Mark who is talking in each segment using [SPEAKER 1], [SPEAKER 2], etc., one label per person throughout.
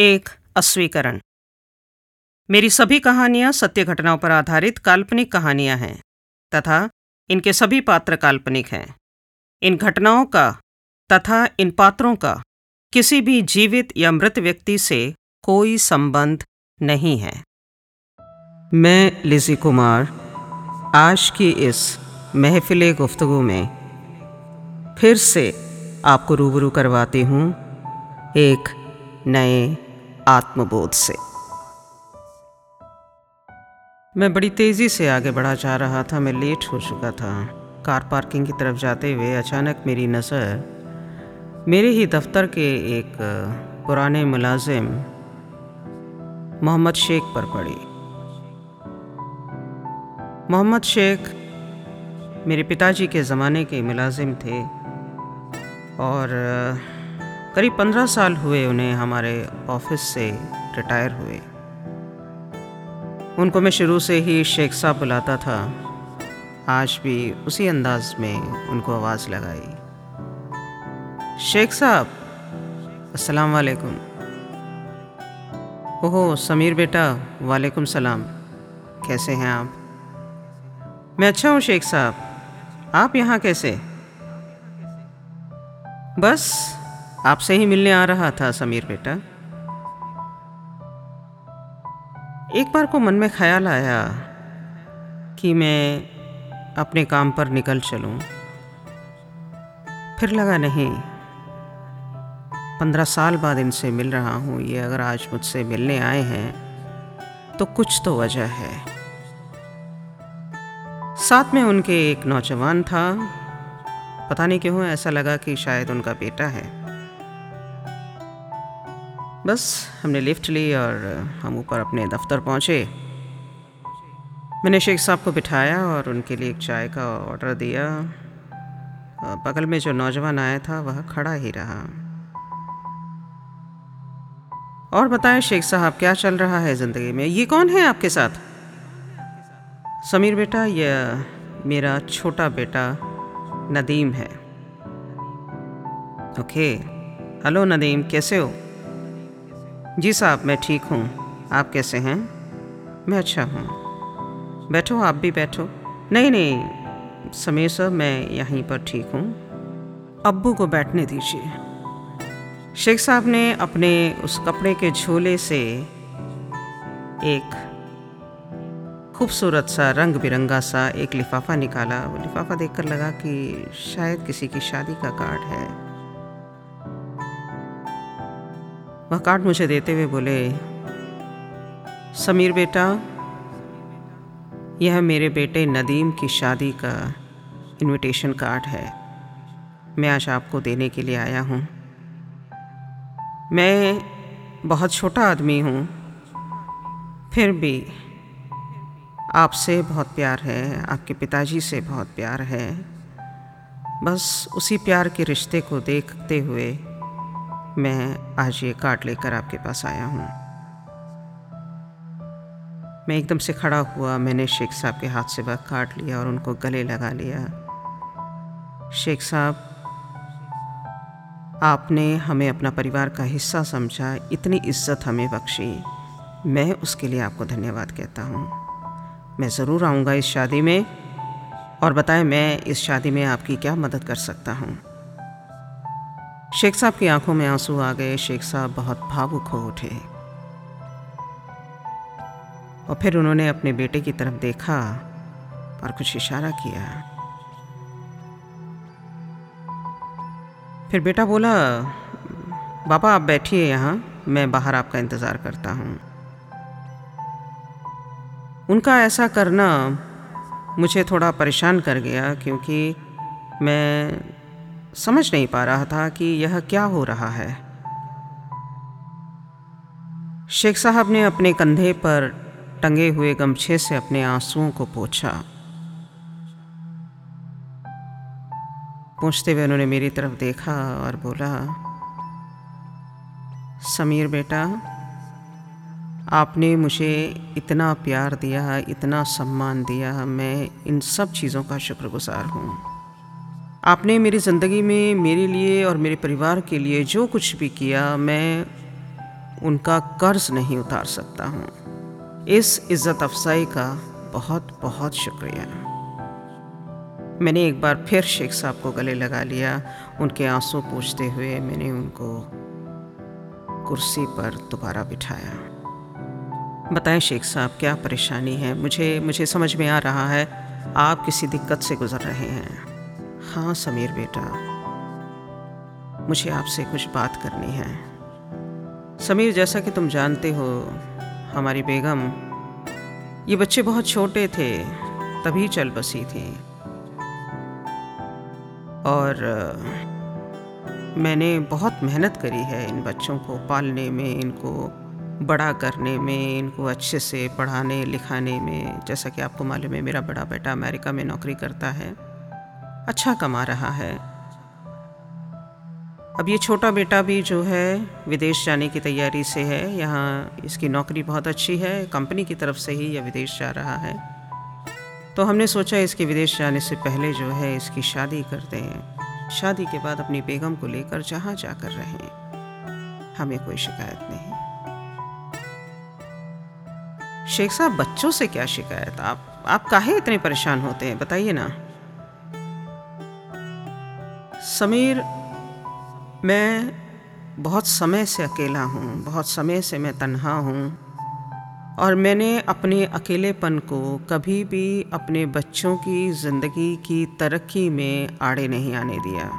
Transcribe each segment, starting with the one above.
[SPEAKER 1] एक, अस्वीकरण। मेरी सभी कहानियाँ सत्य घटनाओं पर आधारित काल्पनिक कहानियाँ हैं, तथा इनके सभी पात्र काल्पनिक हैं। इन घटनाओं का, तथा इन पात्रों का, किसी भी जीवित या मृत व्यक्ति से कोई संबंध नहीं है। मैं लिजी कुमार, आज की इस महफिल गुफ्तगु में फिर से आपको रूबरू करवाती हूँ एक नए आत्मबोध से। मैं बड़ी तेज़ी से आगे बढ़ा जा रहा था, मैं लेट हो चुका था। कार पार्किंग की तरफ़ जाते हुए अचानक मेरी नज़र मेरे ही दफ्तर के एक पुराने मुलाजिम मोहम्मद शेख पर पड़ी। मोहम्मद शेख मेरे पिताजी के ज़माने के मुलाजिम थे और करीब पंद्रह साल हुए उन्हें हमारे ऑफ़िस से रिटायर हुए। उनको मैं शुरू से ही शेख साहब बुलाता था। आज भी उसी अंदाज में उनको आवाज़ लगाई। शेख साहब, अस्सलाम वालेकुम। ओहो, समीर बेटा, वालेकुम सलाम। कैसे हैं आप? मैं अच्छा हूँ शेख साहब। आप यहाँ कैसे? बस आपसे ही मिलने आ रहा था समीर बेटा। एक बार को मन में ख्याल आया कि मैं अपने काम पर निकल चलूँ। फिर लगा, नहीं, पंद्रह साल बाद इनसे मिल रहा हूँ। ये अगर आज मुझसे मिलने आए हैं तो कुछ तो वजह है। साथ में उनके एक नौजवान था। पता नहीं क्यों ऐसा लगा कि शायद उनका बेटा है। बस हमने लिफ्ट ली और हम ऊपर अपने दफ्तर पहुँचे। मैंने शेख साहब को बिठाया और उनके लिए एक चाय का ऑर्डर दिया। बगल में जो नौजवान आया था, वह खड़ा ही रहा। और बताएँ शेख साहब, क्या चल रहा है ज़िंदगी में? ये कौन है आपके साथ? समीर बेटा, यह मेरा छोटा बेटा नदीम है। ओके, हेलो नदीम, कैसे हो? जी साहब, मैं ठीक हूँ। आप कैसे हैं? मैं अच्छा हूँ। बैठो, आप भी बैठो। नहीं नहीं, समीर सर, मैं यहीं पर ठीक हूँ। अब्बू को बैठने दीजिए। शेख साहब ने अपने उस कपड़े के झोले से एक खूबसूरत सा रंग बिरंगा सा एक लिफाफा निकाला। वो लिफाफा देखकर लगा कि शायद किसी की शादी का कार्ड है। वह कार्ड मुझे देते हुए बोले, समीर बेटा, यह मेरे बेटे नदीम की शादी का इनविटेशन कार्ड है। मैं आज आपको देने के लिए आया हूँ। मैं बहुत छोटा आदमी हूँ, फिर भी आपसे बहुत प्यार है, आपके पिताजी से बहुत प्यार है। बस उसी प्यार के रिश्ते को देखते हुए मैं आज ये कार्ड लेकर आपके पास आया हूँ। मैं एकदम से खड़ा हुआ, मैंने शेख साहब के हाथ से वह कार्ड लिया और उनको गले लगा लिया। शेख साहब, आपने हमें अपना परिवार का हिस्सा समझा, इतनी इज़्ज़त हमें बख्शी। मैं उसके लिए आपको धन्यवाद कहता हूँ। मैं ज़रूर आऊँगा इस शादी में और बताएँ मैं इस शादी में आपकी क्या मदद कर सकता हूँ। शेख साहब की आँखों में आँसू आ गए। शेख साहब बहुत भावुक हो उठे। और फिर उन्होंने अपने बेटे की तरफ़ देखा और कुछ इशारा किया। फिर बेटा बोला, बाबा, आप बैठिए यहाँ, मैं बाहर आपका इंतज़ार करता हूँ। उनका ऐसा करना मुझे थोड़ा परेशान कर गया, क्योंकि मैं समझ नहीं पा रहा था कि यह क्या हो रहा है। शेख साहब ने अपने कंधे पर टंगे हुए गमछे से अपने आंसुओं को पोछा। पूछते हुए उन्होंने मेरी तरफ़ देखा और बोला, समीर बेटा, आपने मुझे इतना प्यार दिया, इतना सम्मान दिया, मैं इन सब चीज़ों का शुक्रगुजार हूँ। आपने मेरी ज़िंदगी में मेरे लिए और मेरे परिवार के लिए जो कुछ भी किया, मैं उनका कर्ज नहीं उतार सकता हूँ। इस इज़्ज़त अफसाई का बहुत बहुत शुक्रिया। मैंने एक बार फिर शेख साहब को गले लगा लिया। उनके आँसू पूछते हुए मैंने उनको कुर्सी पर दोबारा बिठाया। बताएँ शेख साहब, क्या परेशानी है? मुझे मुझे समझ में आ रहा है, आप किसी दिक्कत से गुजर रहे हैं। हाँ समीर बेटा। मुझे आपसे कुछ बात करनी है। समीर, जैसा कि तुम जानते हो, हमारी बेगम, ये बच्चे बहुत छोटे थे, तभी चल बसी थी। और, मैंने बहुत मेहनत करी है इन बच्चों को पालने में, इनको बड़ा करने में, इनको अच्छे से पढ़ाने, लिखाने में। जैसा कि आपको मालूम है, मेरा बड़ा बेटा अमेरिका में नौकरी करता है। अच्छा कमा रहा है। अब ये छोटा बेटा भी जो है, विदेश जाने की तैयारी से है। यहाँ इसकी नौकरी बहुत अच्छी है, कंपनी की तरफ़ से ही यह विदेश जा रहा है। तो हमने सोचा इसके विदेश जाने से पहले जो है, इसकी शादी कर दें। शादी के बाद अपनी बेगम को लेकर जहाँ जाकर रहें। हमें कोई शिकायत नहीं। शेख साहब, बच्चों से क्या शिकायत? आप आप काहे इतने परेशान होते हैं? बताइए ना। समीर, मैं बहुत समय से अकेला हूँ, बहुत समय से मैं तन्हा हूँ और मैंने अपने अकेलेपन को कभी भी अपने बच्चों की ज़िंदगी की तरक्की में आड़े नहीं आने दिया।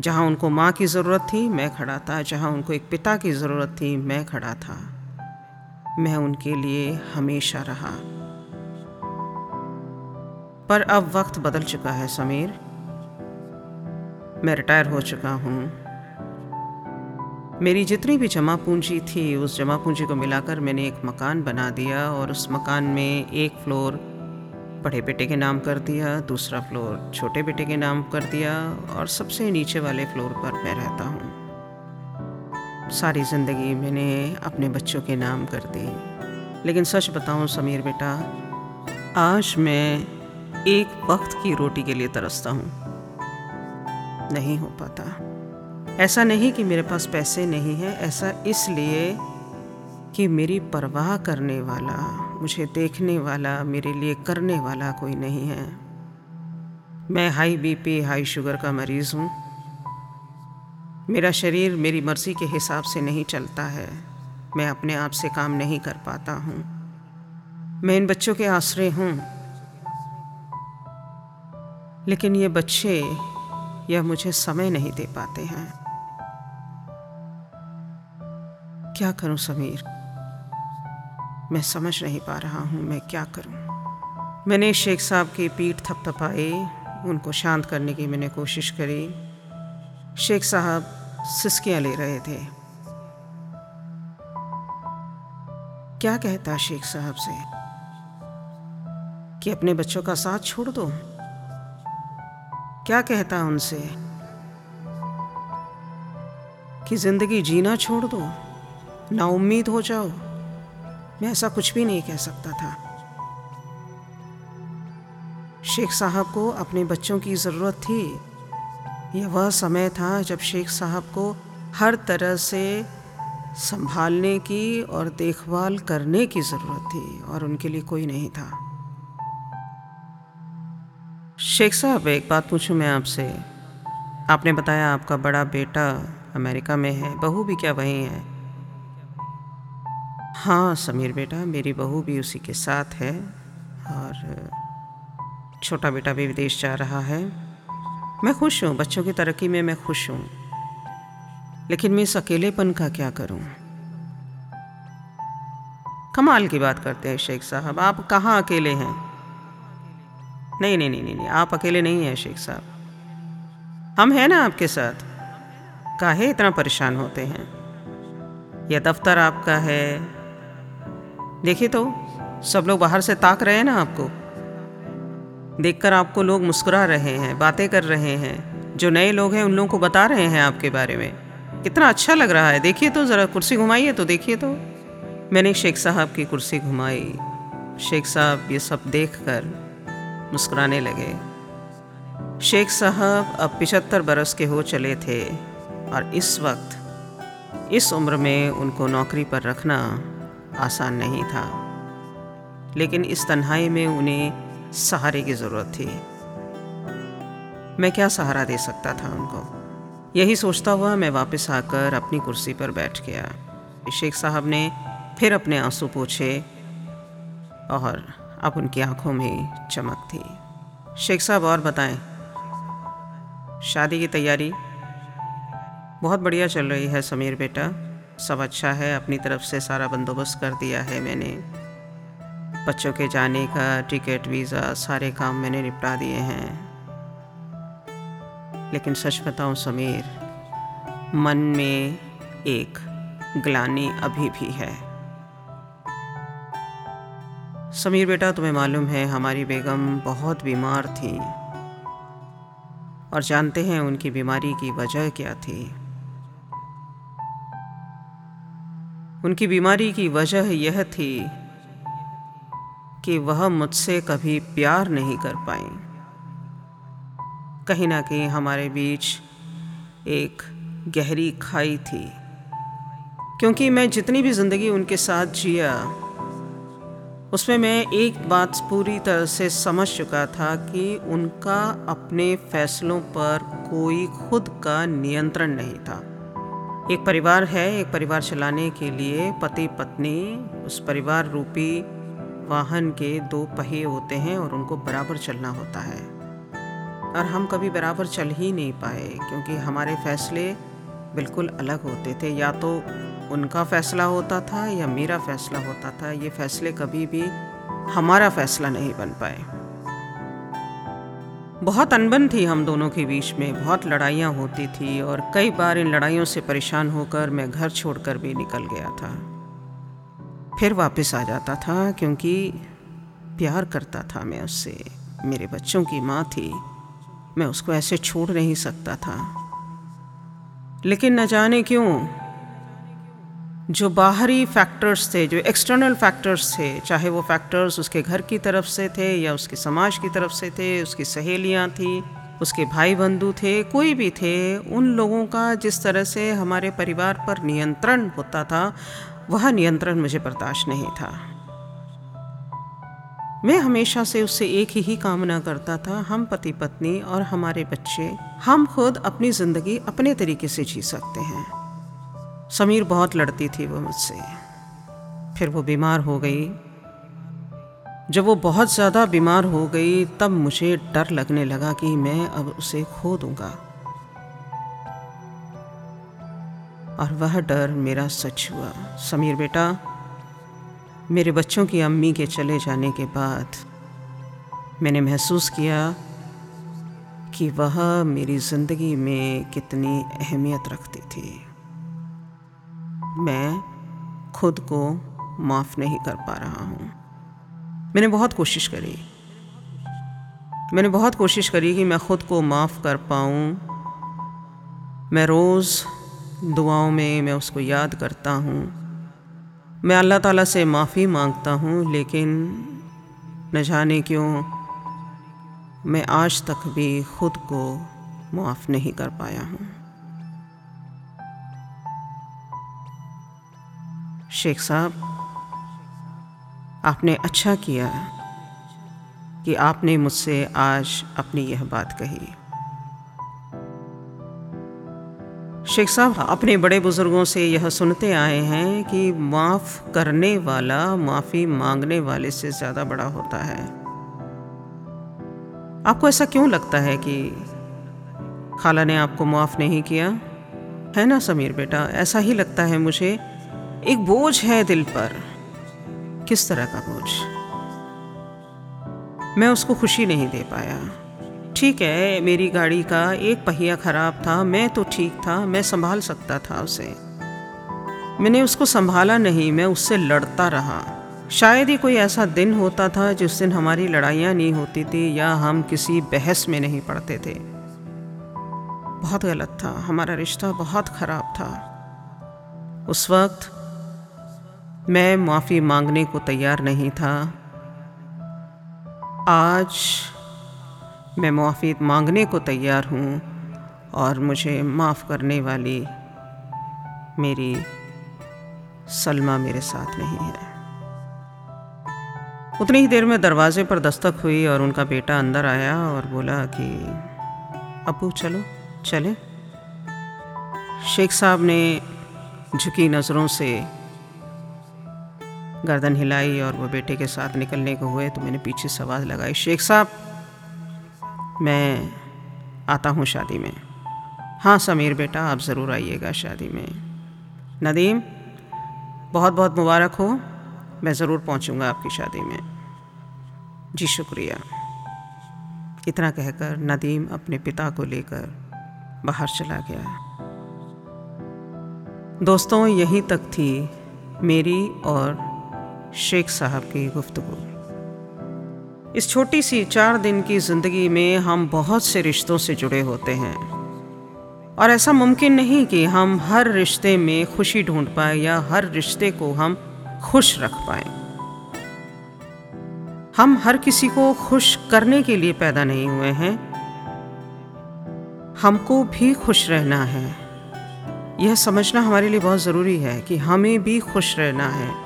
[SPEAKER 1] जहाँ उनको माँ की ज़रूरत थी, मैं खड़ा था। जहाँ उनको एक पिता की ज़रूरत थी, मैं खड़ा था। मैं उनके लिए हमेशा रहा। पर अब वक्त बदल चुका है, समीर। मैं रिटायर हो चुका हूँ। मेरी जितनी भी जमा पूंजी थी, उस जमा पूंजी को मिलाकर मैंने एक मकान बना दिया और उस मकान में एक फ्लोर बड़े बेटे के नाम कर दिया, दूसरा फ्लोर छोटे बेटे के नाम कर दिया और सबसे नीचे वाले फ्लोर पर मैं रहता हूँ। सारी ज़िंदगी मैंने अपने बच्चों के नाम कर दी। लेकिन सच बताऊँ समीर बेटा, आज मैं एक वक्त की रोटी के लिए तरसता हूँ। नहीं हो पाता। ऐसा नहीं कि मेरे पास पैसे नहीं हैं, ऐसा इसलिए कि मेरी परवाह करने वाला, मुझे देखने वाला, मेरे लिए करने वाला कोई नहीं है। मैं हाई बीपी हाई शुगर का मरीज़ हूँ। मेरा शरीर मेरी मर्ज़ी के हिसाब से नहीं चलता है। मैं अपने आप से काम नहीं कर पाता हूँ। मैं इन बच्चों के आश्रय हूँ। लेकिन ये बच्चे यह मुझे समय नहीं दे पाते हैं। क्या करूँ समीर? मैं समझ नहीं पा रहा हूँ मैं क्या करूँ। मैंने शेख साहब की पीठ थपथपाई, उनको शांत करने की मैंने कोशिश करी। शेख साहब सिस्कियाँ ले रहे थे। क्या कहता शेख साहब से? कि अपने बच्चों का साथ छोड़ दो? क्या कहता उनसे? कि ज़िंदगी जीना छोड़ दो, ना उम्मीद हो जाओ। मैं ऐसा कुछ भी नहीं कह सकता था। शेख साहब को अपने बच्चों की ज़रूरत थी। यह वह समय था जब शेख साहब को हर तरह से संभालने की और देखभाल करने की ज़रूरत थी और उनके लिए कोई नहीं था। शेख साहब, एक बात पूछूँ मैं आपसे। आपने बताया आपका बड़ा बेटा अमेरिका में है, बहू भी क्या वहीं है? हाँ समीर बेटा, मेरी बहू भी उसी के साथ है और छोटा बेटा भी विदेश जा रहा है। मैं खुश हूँ, बच्चों की तरक्की में मैं खुश हूँ। लेकिन मैं इस अकेलेपन का क्या करूँ? कमाल की बात करते हैं शेख साहब, आप कहाँ अकेले हैं? नहीं नहीं नहीं नहीं, आप अकेले नहीं हैं शेख साहब। हम हैं ना आपके साथ। काहे इतना परेशान होते हैं? यह दफ्तर आपका है। देखिए तो सब लोग बाहर से ताक रहे हैं ना आपको। देखकर आपको लोग मुस्कुरा रहे हैं बातें कर रहे हैं। जो नए लोग हैं उन लोगों को बता रहे हैं आपके बारे में। कितना अच्छा लग रहा है। देखिए तो ज़रा कुर्सी घुमाइए तो देखिए तो। मैंने शेख साहब की कुर्सी घुमाई। शेख साहब ये सब देख कर मुस्कुराने लगे। शेख साहब अब पिछहत्तर बरस के हो चले थे और इस वक्त, इस उम्र में उनको नौकरी पर रखना आसान नहीं था। लेकिन इस तन्हाई में उन्हें सहारे की ज़रूरत थी। मैं क्या सहारा दे सकता था उनको? यही सोचता हुआ मैं वापस आकर अपनी कुर्सी पर बैठ गया। शेख साहब ने फिर अपने आँसू पूछे और अब उनकी आँखों में चमक थी। शेख साहब और बताएँ, शादी की तैयारी? बहुत बढ़िया चल रही है समीर बेटा। सब अच्छा है, अपनी तरफ़ से सारा बंदोबस्त कर दिया है मैंने। बच्चों के जाने का टिकट, वीज़ा, सारे काम मैंने निपटा दिए हैं। लेकिन सच बताऊँ समीर, मन में एक ग्लानी अभी भी है। समीर बेटा, तुम्हें मालूम है हमारी बेगम बहुत बीमार थी और जानते हैं उनकी बीमारी की वजह क्या थी। उनकी बीमारी की वजह यह थी कि वह मुझसे कभी प्यार नहीं कर पाई। कहीं ना कहीं हमारे बीच एक गहरी खाई थी, क्योंकि मैं जितनी भी ज़िंदगी उनके साथ जिया उसमें मैं एक बात पूरी तरह से समझ चुका था कि उनका अपने फैसलों पर कोई खुद का नियंत्रण नहीं था। एक परिवार है, एक परिवार चलाने के लिए पति पत्नी उस परिवार रूपी वाहन के दो पहिए होते हैं और उनको बराबर चलना होता है। और हम कभी बराबर चल ही नहीं पाए, क्योंकि हमारे फैसले बिल्कुल अलग होते थे। या तो उनका फैसला होता था या मेरा फैसला होता था, ये फैसले कभी भी हमारा फैसला नहीं बन पाए। बहुत अनबन थी हम दोनों के बीच में, बहुत लड़ाइयाँ होती थी और कई बार इन लड़ाइयों से परेशान होकर मैं घर छोड़कर भी निकल गया था। फिर वापस आ जाता था क्योंकि प्यार करता था मैं उससे। मेरे बच्चों की माँ थी, मैं उसको ऐसे छोड़ नहीं सकता था। लेकिन न जाने क्यों जो बाहरी फैक्टर्स थे, जो एक्सटर्नल फैक्टर्स थे, चाहे वो फैक्टर्स उसके घर की तरफ़ से थे या उसके समाज की तरफ़ से थे, उसकी सहेलियाँ थी, उसके भाई बंधु थे, कोई भी थे, उन लोगों का जिस तरह से हमारे परिवार पर नियंत्रण होता था, वह नियंत्रण मुझे बर्दाश्त नहीं था। मैं हमेशा से उससे एक ही कामना करता था, हम पति पत्नी और हमारे बच्चे, हम खुद अपनी ज़िंदगी अपने तरीके से जी सकते हैं। समीर बहुत लड़ती थी वो मुझसे। फिर वो बीमार हो गई। जब वो बहुत ज़्यादा बीमार हो गई, तब मुझे डर लगने लगा कि मैं अब उसे खो दूँगा। और वह डर मेरा सच हुआ। समीर बेटा, मेरे बच्चों की अम्मी के चले जाने के बाद मैंने महसूस किया कि वह मेरी ज़िंदगी में कितनी अहमियत रखती थी। मैं खुद को माफ़ नहीं कर पा रहा हूँ। मैंने बहुत कोशिश करी। मैंने बहुत कोशिश करी कि मैं ख़ुद को माफ़ कर पाऊँ। मैं रोज़ दुआओं में मैं उसको याद करता हूँ। मैं अल्लाह ताला से माफ़ी माँगता हूँ, लेकिन न जाने क्यों मैं आज तक भी खुद को माफ़ नहीं कर पाया हूँ। शेख साहब, आपने अच्छा किया कि आपने मुझसे आज अपनी यह बात कही। शेख साहब, अपने बड़े बुज़ुर्गों से यह सुनते आए हैं कि माफ़ करने वाला, माफ़ी मांगने वाले से ज़्यादा बड़ा होता है। आपको ऐसा क्यों लगता है कि खाला ने आपको माफ़ नहीं किया? है ना समीर बेटा, ऐसा ही लगता है मुझे एक बोझ है दिल पर। किस तरह का बोझ? मैं उसको खुशी नहीं दे पाया। ठीक है, मेरी गाड़ी का एक पहिया खराब था, मैं तो ठीक था, मैं संभाल सकता था उसे। मैंने उसको संभाला नहीं, मैं उससे लड़ता रहा। शायद ही कोई ऐसा दिन होता था जिस दिन हमारी लड़ाइयाँ नहीं होती थी या हम किसी बहस में नहीं पड़ते थे। बहुत गलत था, हमारा रिश्ता बहुत ख़राब था। उस वक्त मैं माफ़ी मांगने को तैयार नहीं था। आज मैं माफ़ी मांगने को तैयार हूँ और मुझे माफ़ करने वाली मेरी सलमा मेरे साथ नहीं है। उतनी ही देर में दरवाजे पर दस्तक हुई और उनका बेटा अंदर आया और बोला कि, अबू, चलो, चले। शेख साहब ने झुकी नज़रों से गर्दन हिलाई और वो बेटे के साथ निकलने को हुए तो मैंने पीछे से आवाज़ लगाई, शेख साहब, मैं आता हूँ शादी में। हाँ समीर बेटा, आप ज़रूर आइएगा शादी में। नदीम बहुत बहुत मुबारक हो, मैं ज़रूर पहुँचूँगा आपकी शादी में। जी शुक्रिया। इतना कहकर नदीम अपने पिता को लेकर बाहर चला गया। दोस्तों, यहीं तक थी मेरी और शेख साहब की गुफ्तगु। इस छोटी सी चार दिन की ज़िंदगी में हम बहुत से रिश्तों से जुड़े होते हैं। और ऐसा मुमकिन नहीं कि हम हर रिश्ते में खुशी ढूंढ पाए या हर रिश्ते को हम खुश रख पाए। हम हर किसी को खुश करने के लिए पैदा नहीं हुए हैं। हमको भी खुश रहना है। यह समझना हमारे लिए बहुत ज़रूरी है कि हमें भी खुश रहना है।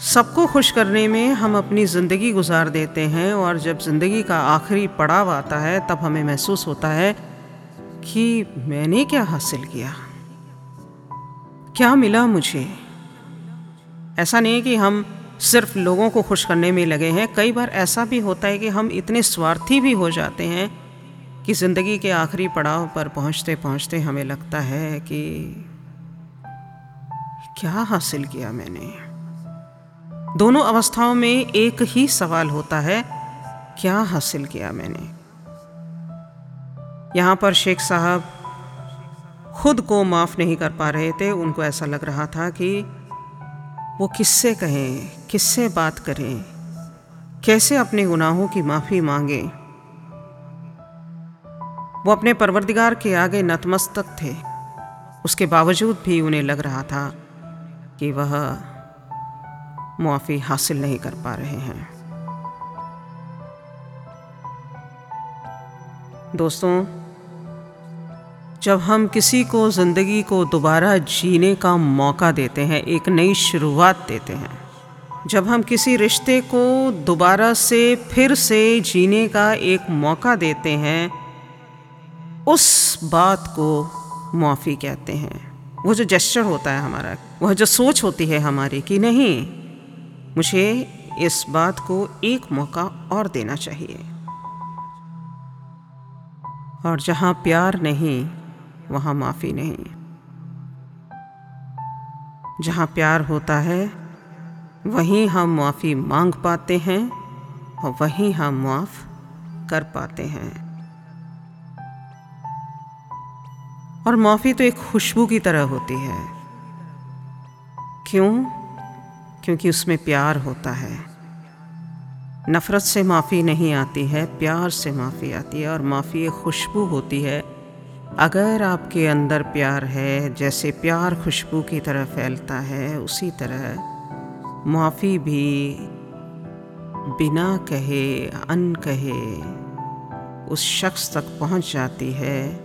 [SPEAKER 1] सबको खुश करने में हम अपनी ज़िंदगी गुजार देते हैं और जब ज़िंदगी का आखिरी पड़ाव आता है, तब हमें महसूस होता है कि मैंने क्या हासिल किया? क्या मिला मुझे? ऐसा नहीं कि हम सिर्फ़ लोगों को खुश करने में लगे हैं। कई बार ऐसा भी होता है कि हम इतने स्वार्थी भी हो जाते हैं कि ज़िंदगी के आखिरी पड़ाव पर पहुँचते पहुँचते हमें लगता है कि क्या हासिल किया मैंने? दोनों अवस्थाओं में एक ही सवाल होता है, क्या हासिल किया मैंने? यहाँ पर शेख साहब खुद को माफ़ नहीं कर पा रहे थे। उनको ऐसा लग रहा था कि वो किससे कहें, किससे बात करें, कैसे अपने गुनाहों की माफ़ी मांगे। वो अपने परवरदिगार के आगे नतमस्तक थे। उसके बावजूद भी उन्हें लग रहा था कि वह मुआफ़ी हासिल नहीं कर पा रहे हैं। दोस्तों, जब हम किसी को ज़िंदगी को दोबारा जीने का मौका देते हैं, एक नई शुरुआत देते हैं, जब हम किसी रिश्ते को दोबारा से फिर से जीने का एक मौका देते हैं, उस बात को मुआफ़ी कहते हैं। वो जो जेस्चर होता है हमारा वह जो सोच होती है हमारी कि नहीं मुझे इस बात को एक मौका और देना चाहिए। और जहाँ प्यार नहीं, वहाँ माफ़ी नहीं। जहाँ प्यार होता है, वहीं हम माफ़ी मांग पाते हैं और वहीं हम माफ़ कर पाते हैं। और माफ़ी तो एक खुशबू की तरह होती है। क्यों? क्योंकि उसमें प्यार होता है। नफ़रत से माफ़ी नहीं आती है, प्यार से माफ़ी आती है और माफ़ी खुशबू होती है। अगर आपके अंदर प्यार है, जैसे प्यार खुशबू की तरह फैलता है, उसी तरह माफ़ी भी बिना कहे अन कहे उस शख्स तक पहुँच जाती है,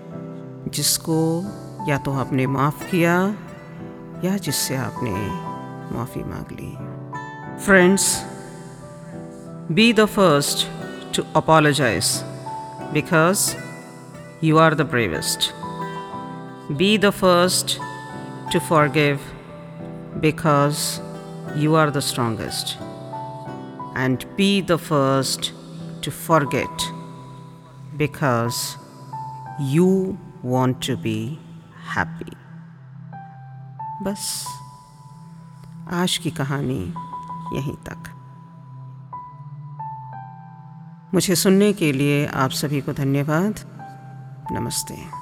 [SPEAKER 1] जिसको या तो आपने माफ़ किया या जिससे आपने माफ़ी मांग ली friends be the first to apologise because you are the bravest. Be the first to forgive because you are the strongest. And be the first to forget because you want to be happy. बस आज की कहानी यहीं तक। मुझे सुनने के लिए आप सभी को धन्यवाद। नमस्ते।